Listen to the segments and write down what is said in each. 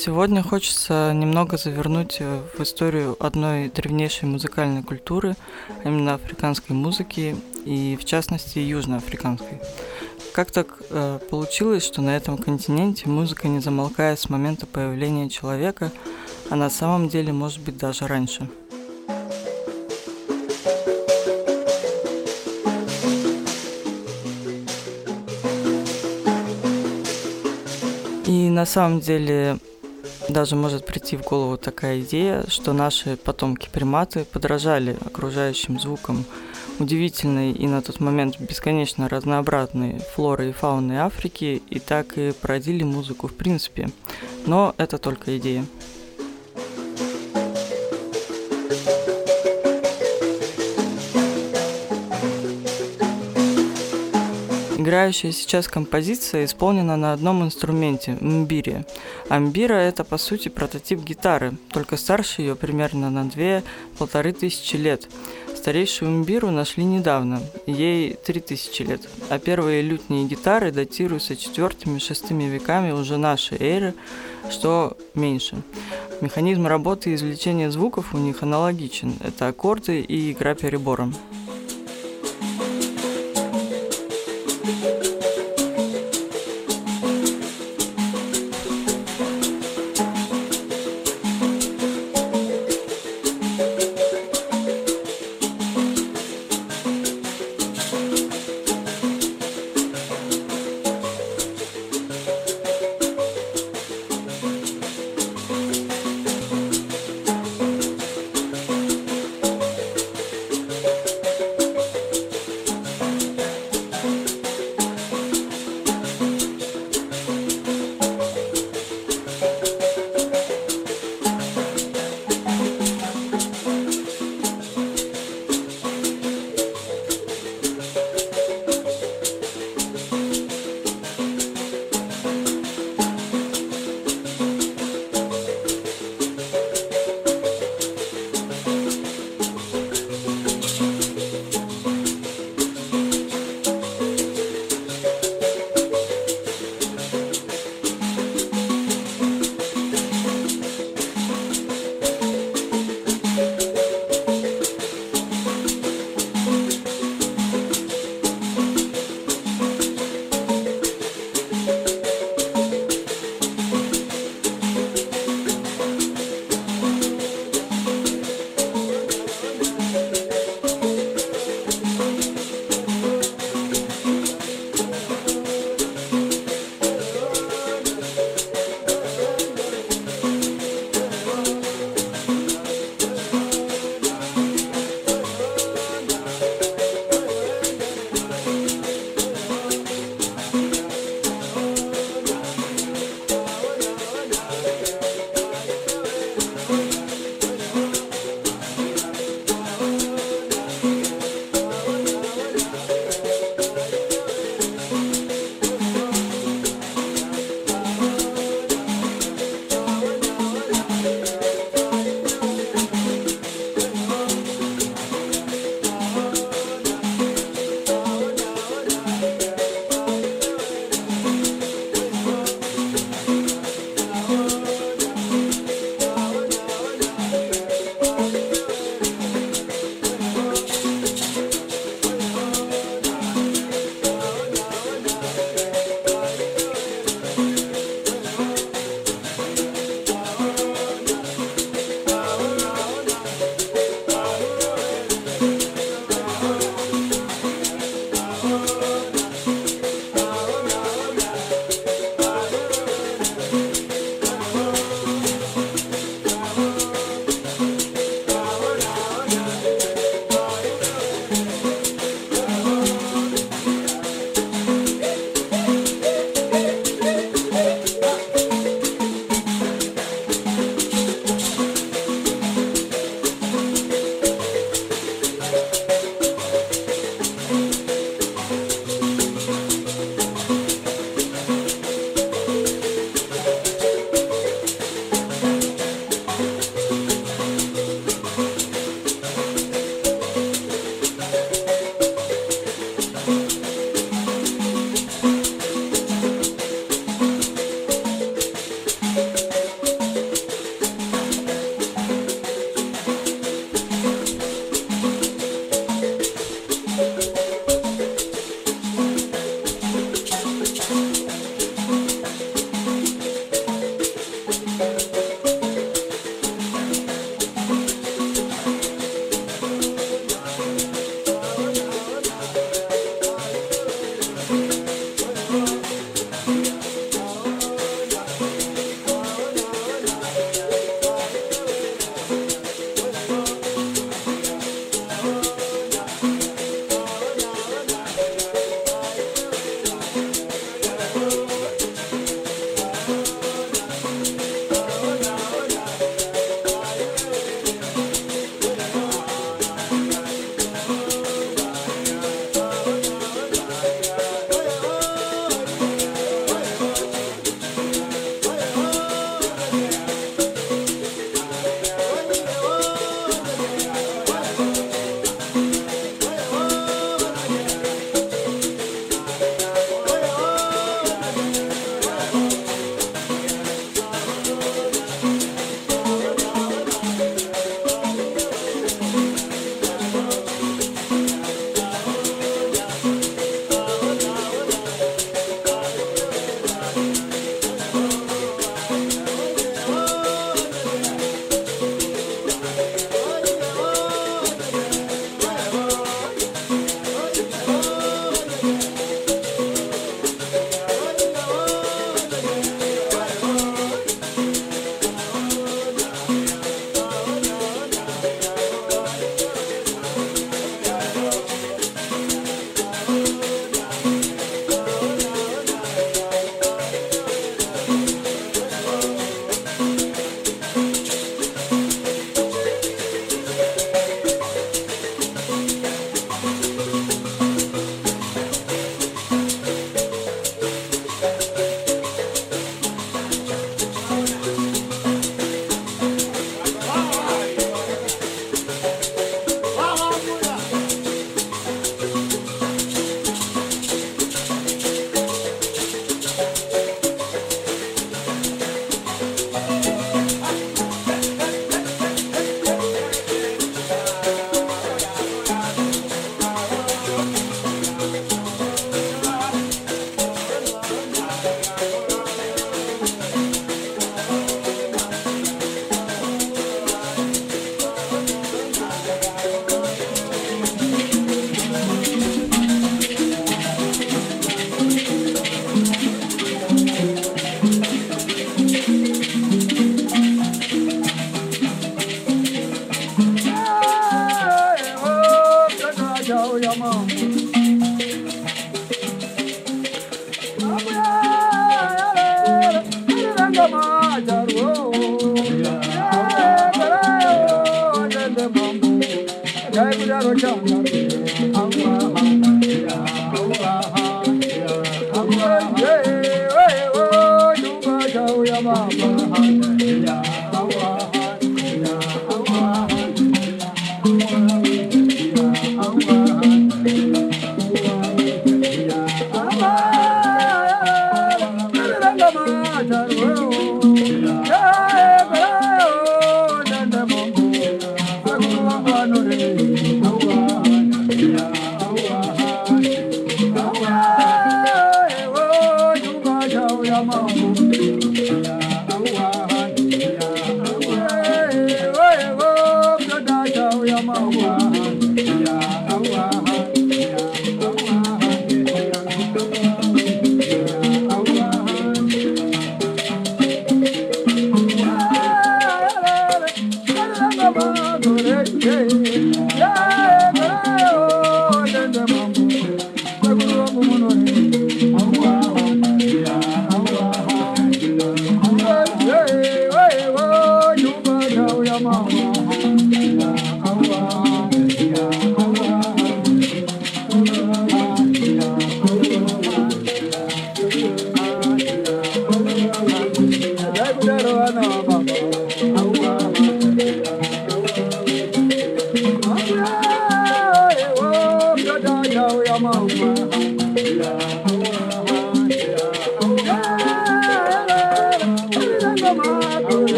Сегодня хочется немного завернуть в историю одной древнейшей музыкальной культуры, а именно африканской музыки и, в частности, южноафриканской. Как так э, получилось, что на этом континенте музыка не замолкает с момента появления человека, а на самом деле может быть даже раньше? И на самом деле даже может прийти в голову такая идея, что наши потомки-приматы подражали окружающим звукам удивительной и на тот момент бесконечно разнообразной флоры и фауны Африки и так и породили музыку в принципе. Но это только идея. Играющая сейчас композиция исполнена на одном инструменте – мбире. А мбира – это, по сути, прототип гитары, только старше ее примерно на две-полторы тысячи лет. Старейшую мбиру нашли недавно, ей 3000 лет, а первые лютние гитары датируются 4-6 веками уже нашей эры, что меньше. Механизм работы и извлечения звуков у них аналогичен – это аккорды и игра перебором.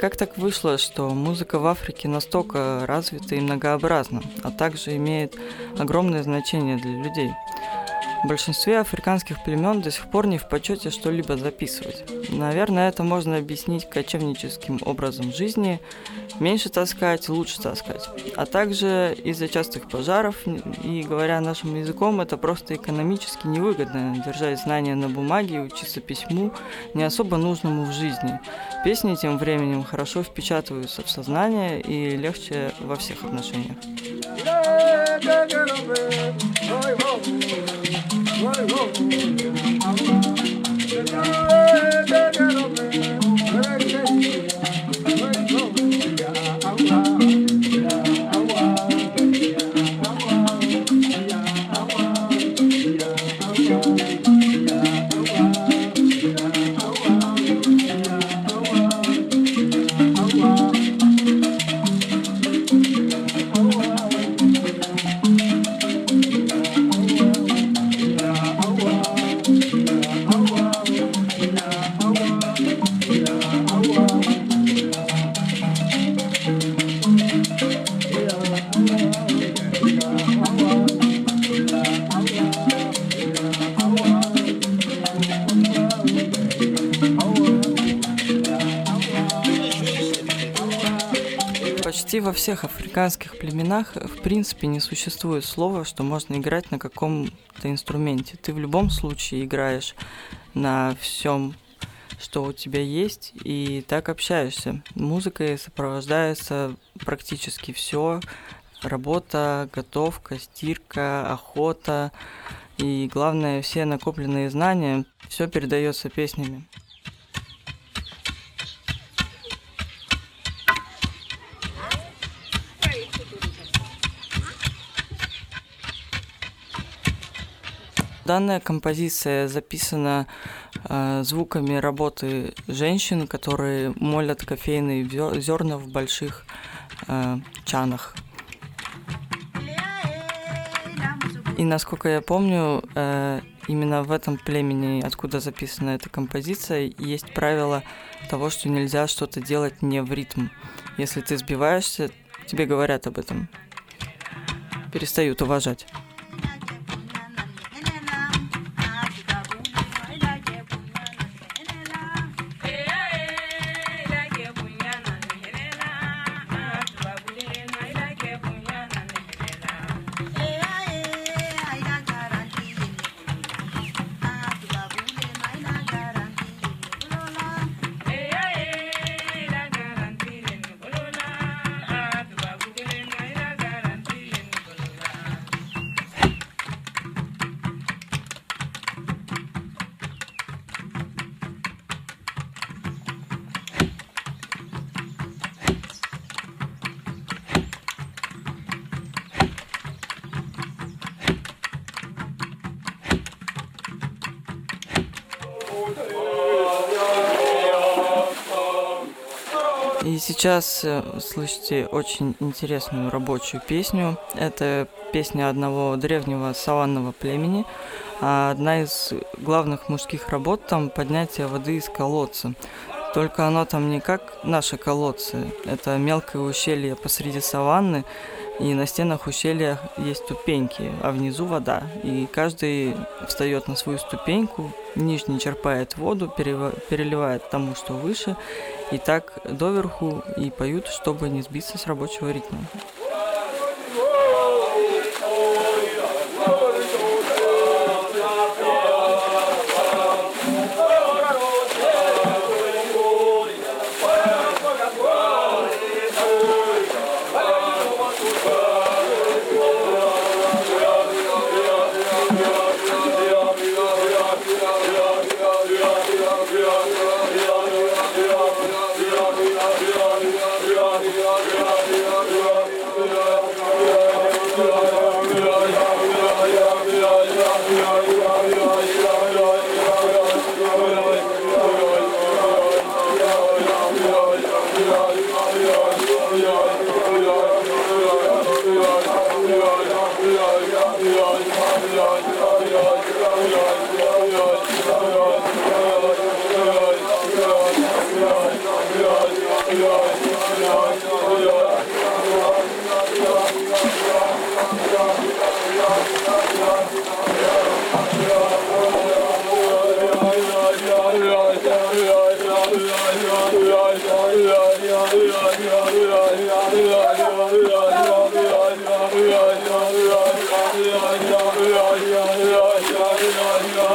Как так вышло, что музыка в Африке настолько развита и многообразна, а также имеет огромное значение для людей? В большинстве африканских племен до сих пор не в почете что-либо записывать. Наверное, это можно объяснить кочевническим образом жизни, меньше таскать, лучше таскать. А также из-за частых пожаров, и говоря нашим языком, это просто экономически невыгодно держать знания на бумаге и учиться письму, не особо нужному в жизни. Песни тем временем хорошо впечатываются в сознание и легче во всех отношениях. Почти во всех африканских племенах в принципе не существует слова, что можно играть на каком-то инструменте. Ты в любом случае играешь на всем что у тебя есть, и так общаешься. Музыкой сопровождается практически все. Работа, готовка, стирка, охота и, главное, все накопленные знания, все передается песнями. Данная композиция записана э, звуками работы женщин, которые молят кофейные зерна в больших э, чанах. И насколько я помню, э, именно в этом племени, откуда записана эта композиция, есть правило того, что нельзя что-то делать не в ритм. Если ты сбиваешься, тебе говорят об этом. Перестают уважать. Сейчас э, слышите очень интересную рабочую песню. Это песня одного древнего саванного племени. А одна из главных мужских работ там поднятие воды из колодца. Только оно там не как наши колодцы. Это мелкое ущелье посреди саванны, и на стенах ущелья есть ступеньки, а внизу вода. И каждый встает на свою ступеньку, нижний черпает воду, переливает тому, что выше, и так доверху, и поют, чтобы не сбиться с рабочего ритма.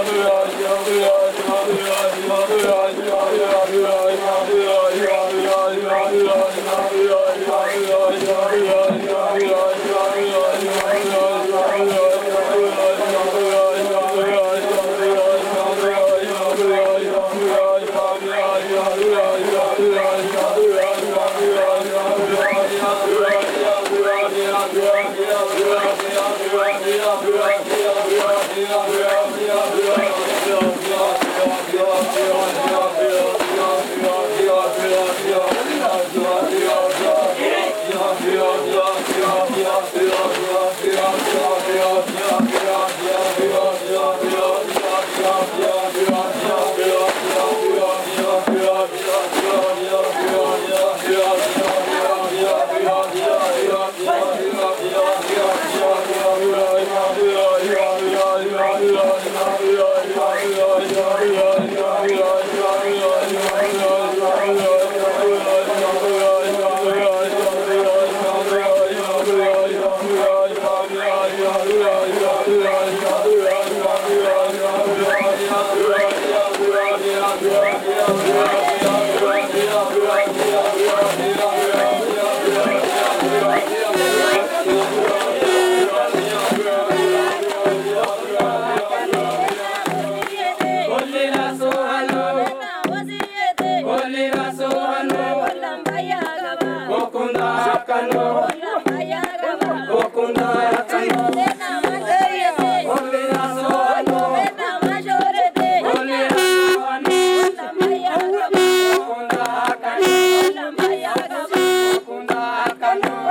감사합니다. Thank you.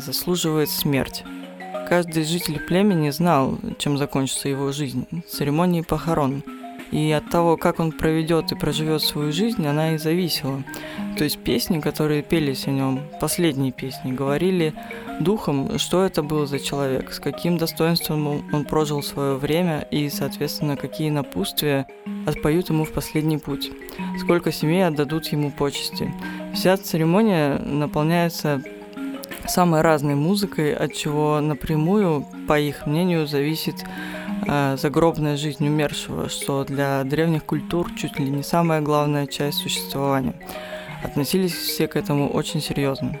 Заслуживает смерть. Каждый житель племени знал, чем закончится его жизнь – церемонией похорон. И от того, как он проведет и проживет свою жизнь, она и зависела. То есть песни, которые пелись о нем, последние песни, говорили духом, что это был за человек, с каким достоинством он прожил свое время и, соответственно, какие напутствия отпоют ему в последний путь, сколько семей отдадут ему почести. Вся церемония наполняется самой разной музыкой, от чего напрямую, по их мнению, зависит э, загробная жизнь умершего, что для древних культур чуть ли не самая главная часть существования. Относились все к этому очень серьезно.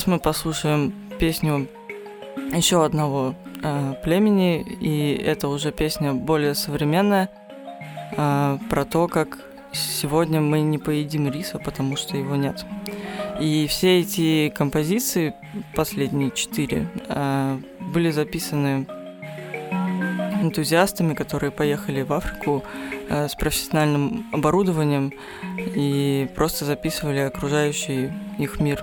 Сейчас мы послушаем песню еще одного э, племени, и это уже песня более современная, э, про то, как сегодня мы не поедим риса, потому что его нет. И все эти композиции, последние четыре, э, были записаны энтузиастами, которые поехали в Африку э, с профессиональным оборудованием и просто записывали окружающий их мир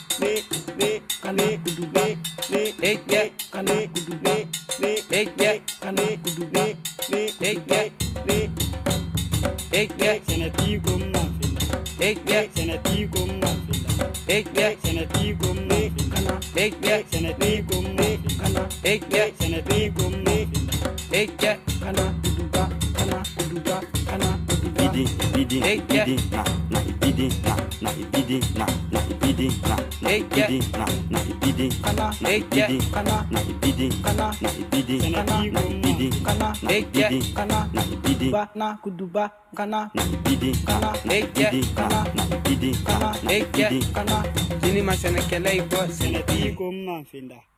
Ik ja, kana, duga, kana, duga. Ibidi ibidi ibidi na na ibidi na na ibidi na na ibidi na na ibidi na na ibidi kana ibidi kana na ibidi kana na ibidi kana na ibidi kana na ibidi kana na ibidi ba na kuduba kana na ibidi kana na ibidi kana na ibidi kana na ibidi kana jini masana i bɔ sɛnɛti ko ma finda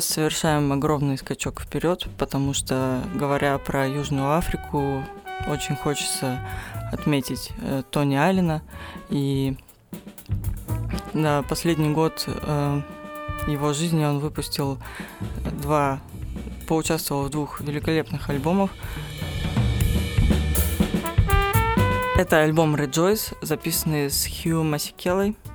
сейчас совершаем огромный скачок вперед, потому что, говоря про Южную Африку, очень хочется отметить э, Тони Алина. И на последний год э, его жизни он выпустил два, поучаствовал в двух великолепных альбомах. Это альбом Rejoice, записанный с Хью Масикелой –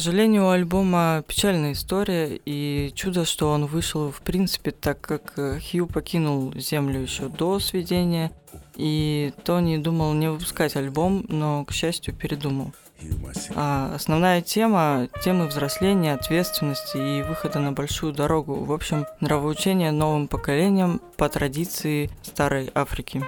сожалению, у альбома печальная история, и чудо, что он вышел в принципе, так как э, Хью покинул Землю еще до сведения, и Тони думал не выпускать альбом, но, к счастью, передумал. А основная тема – темы взросления, ответственности и выхода на большую дорогу. В общем, нравоучение новым поколениям по традиции старой Африки.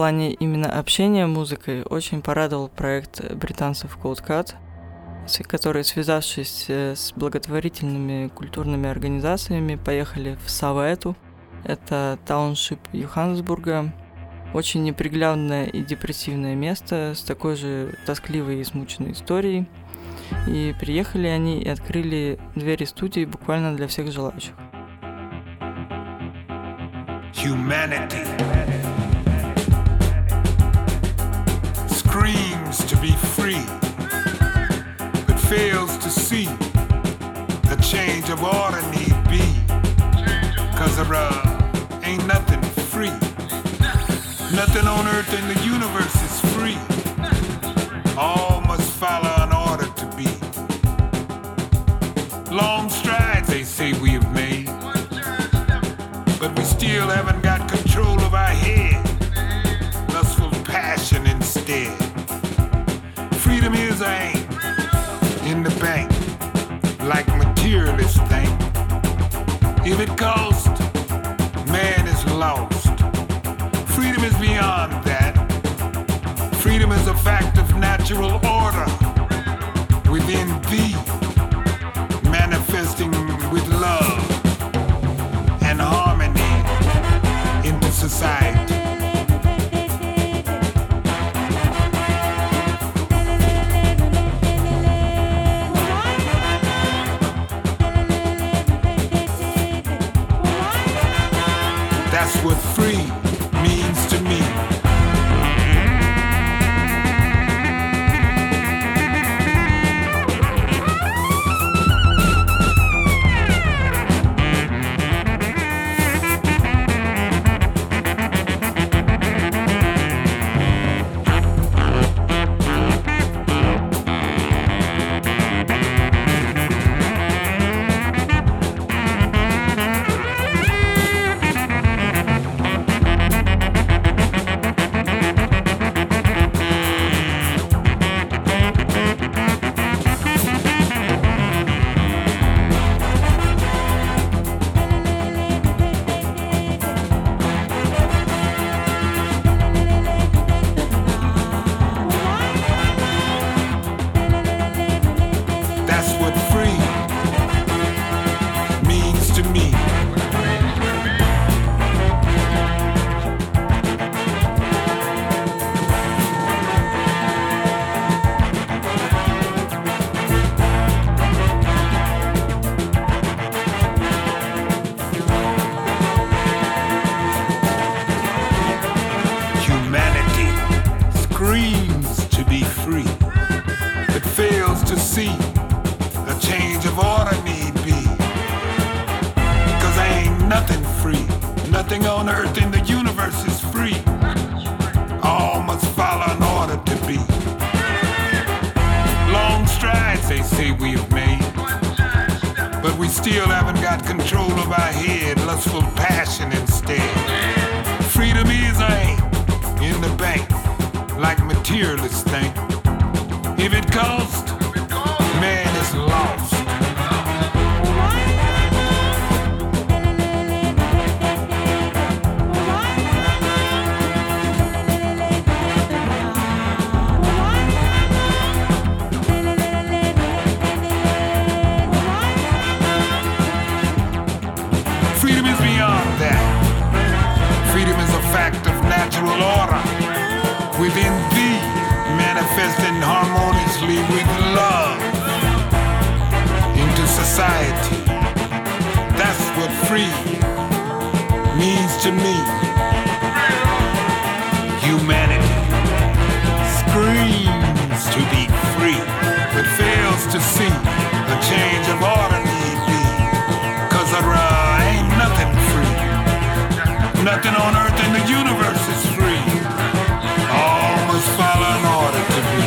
Плане именно общения музыкой очень порадовал проект британцев Cold Cut, которые, связавшись э, с благотворительными культурными организациями, поехали в Савету, это тауншип Йоханнесбурга, очень неприглядное и депрессивное место с такой же тоскливой и смученной историей. И приехали они и открыли двери студии буквально для всех желающих. Humanity screams to be free, but fails to see the change of order need be. Cause there uh, ain't nothing free. Nothing on earth in the universe is free. All must follow an order to be. Long strides, they say we have made. But we still haven't Is aim in the bank, like materialist thing. If it costs, man is lost. Freedom is beyond that. Freedom is a fact of natural order within thee, manifesting with love and harmony into society. To me. Humanity screams to be free, but fails to see the change of order need be. Cause uh, ain't nothing free. Nothing on earth in the universe is free. All must follow an order to be.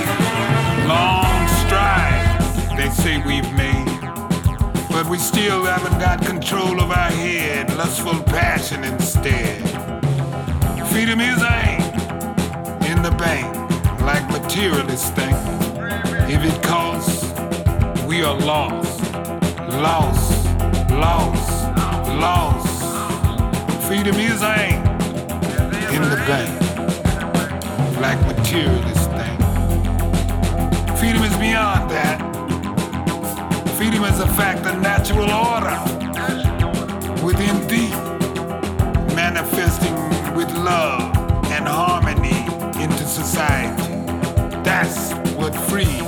Long strides, they say we've made. We still haven't got control of our head, lustful passion instead. Freedom is aim in the bank, like materialist think. If it costs, we are lost, lost, lost, lost. Freedom is aim in the bank. like materialist think. Freedom is beyond that. Freedom is a fact of natural order within thee, manifesting with love and harmony into society. That's what free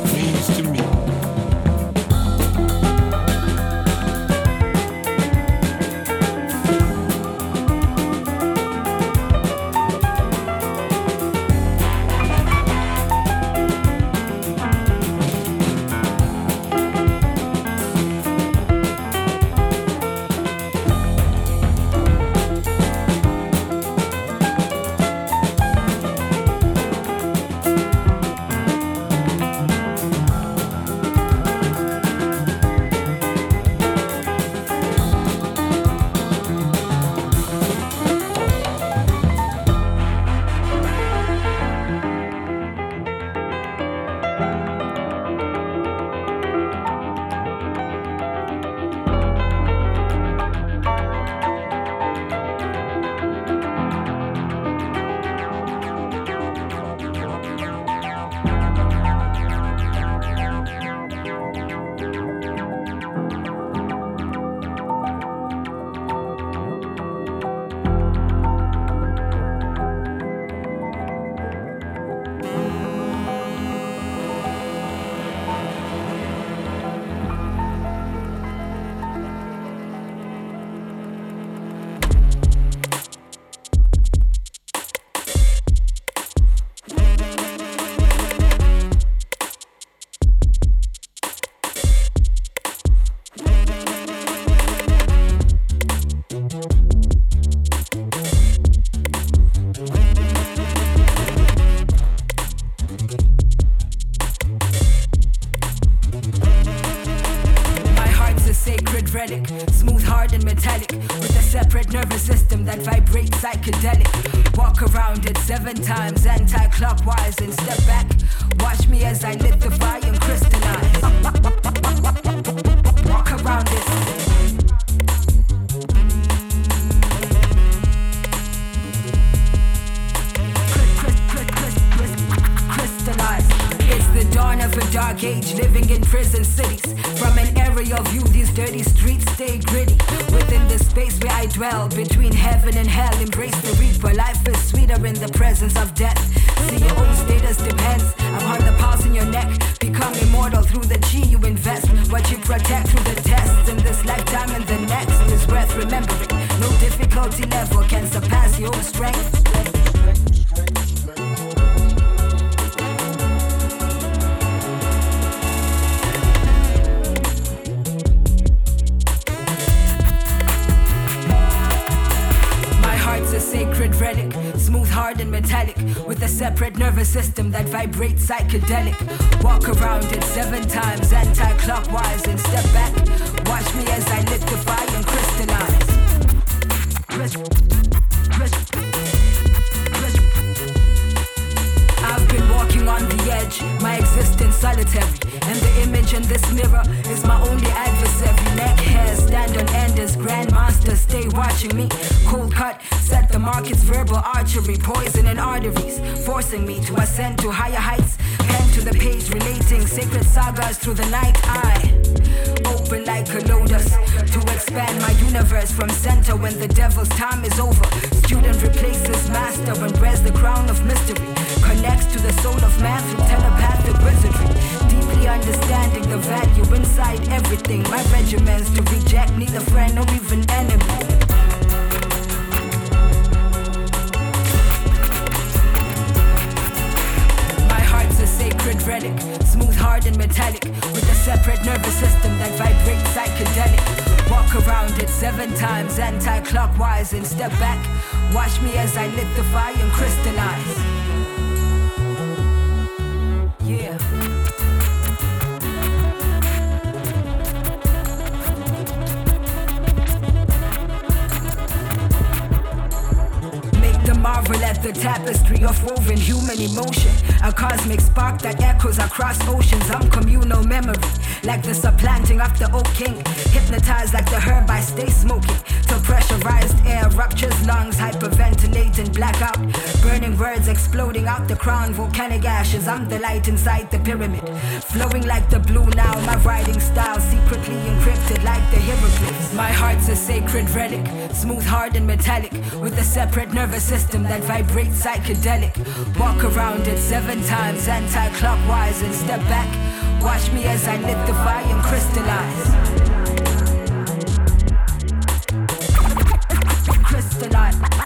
of a dark age, living in prison cities. From an aerial view, these dirty streets stay gritty. Within the space where I dwell, between heaven and hell, embrace the reaper. Life is sweeter in the presence of death. See, your own status depends upon the pulse in your neck. Become immortal through the chi you invest. What you protect through the tests in this lifetime and the next is worth remembering. No difficulty level can surpass your strength. My relic, smooth, hard, and metallic, with a separate nervous system that vibrates psychedelic. Walk around it seven times anti-clockwise and step back. Watch me as I lit the fire and crystallize. Crys- crys- crys- I've been walking on the edge, my existence solitary. And the image in this mirror is my only adversary. Neck hairs stand on end as grandmaster, stay watching me. Cold cut, set the markets, verbal archery, poison in arteries, forcing me to ascend to higher heights. Pen to the page, relating sacred sagas through the night. I open like a lotus to expand my universe from center when the devil's time is over. Student replaces master and wears the crown of mystery. Connects to the soul of man through telepathic wizardry. Deeply understanding the value inside everything. My regiments to reject neither friend nor even enemy. A smooth, hard, and metallic, with a separate nervous system that vibrates psychedelic. Walk around it seven times anti-clockwise and step back. Watch me as I lit the fire and crystallize. Marvel at the tapestry of woven human emotion. A cosmic spark that echoes across oceans. I'm communal memory. Like the supplanting of the oak king. Hypnotized like the herb I stay smoking. Till pressurized air ruptures lungs, hyperventilating, blackout. Burning words exploding out the crown, volcanic ashes. I'm the light inside the pyramid. Flowing like the blue now, my writing style secretly encrypted like the hieroglyphs. My heart's a sacred relic, smooth, hard, and metallic, with a separate nervous system that vibrates psychedelic. Walk around it seven times anti clockwise and step back. Watch me as I lit the fire and crystallize. Crystallize. Crystallize.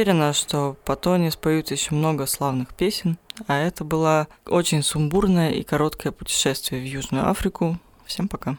Уверена, что по Тони споют еще много славных песен, а это было очень сумбурное и короткое путешествие в Южную Африку. Всем пока.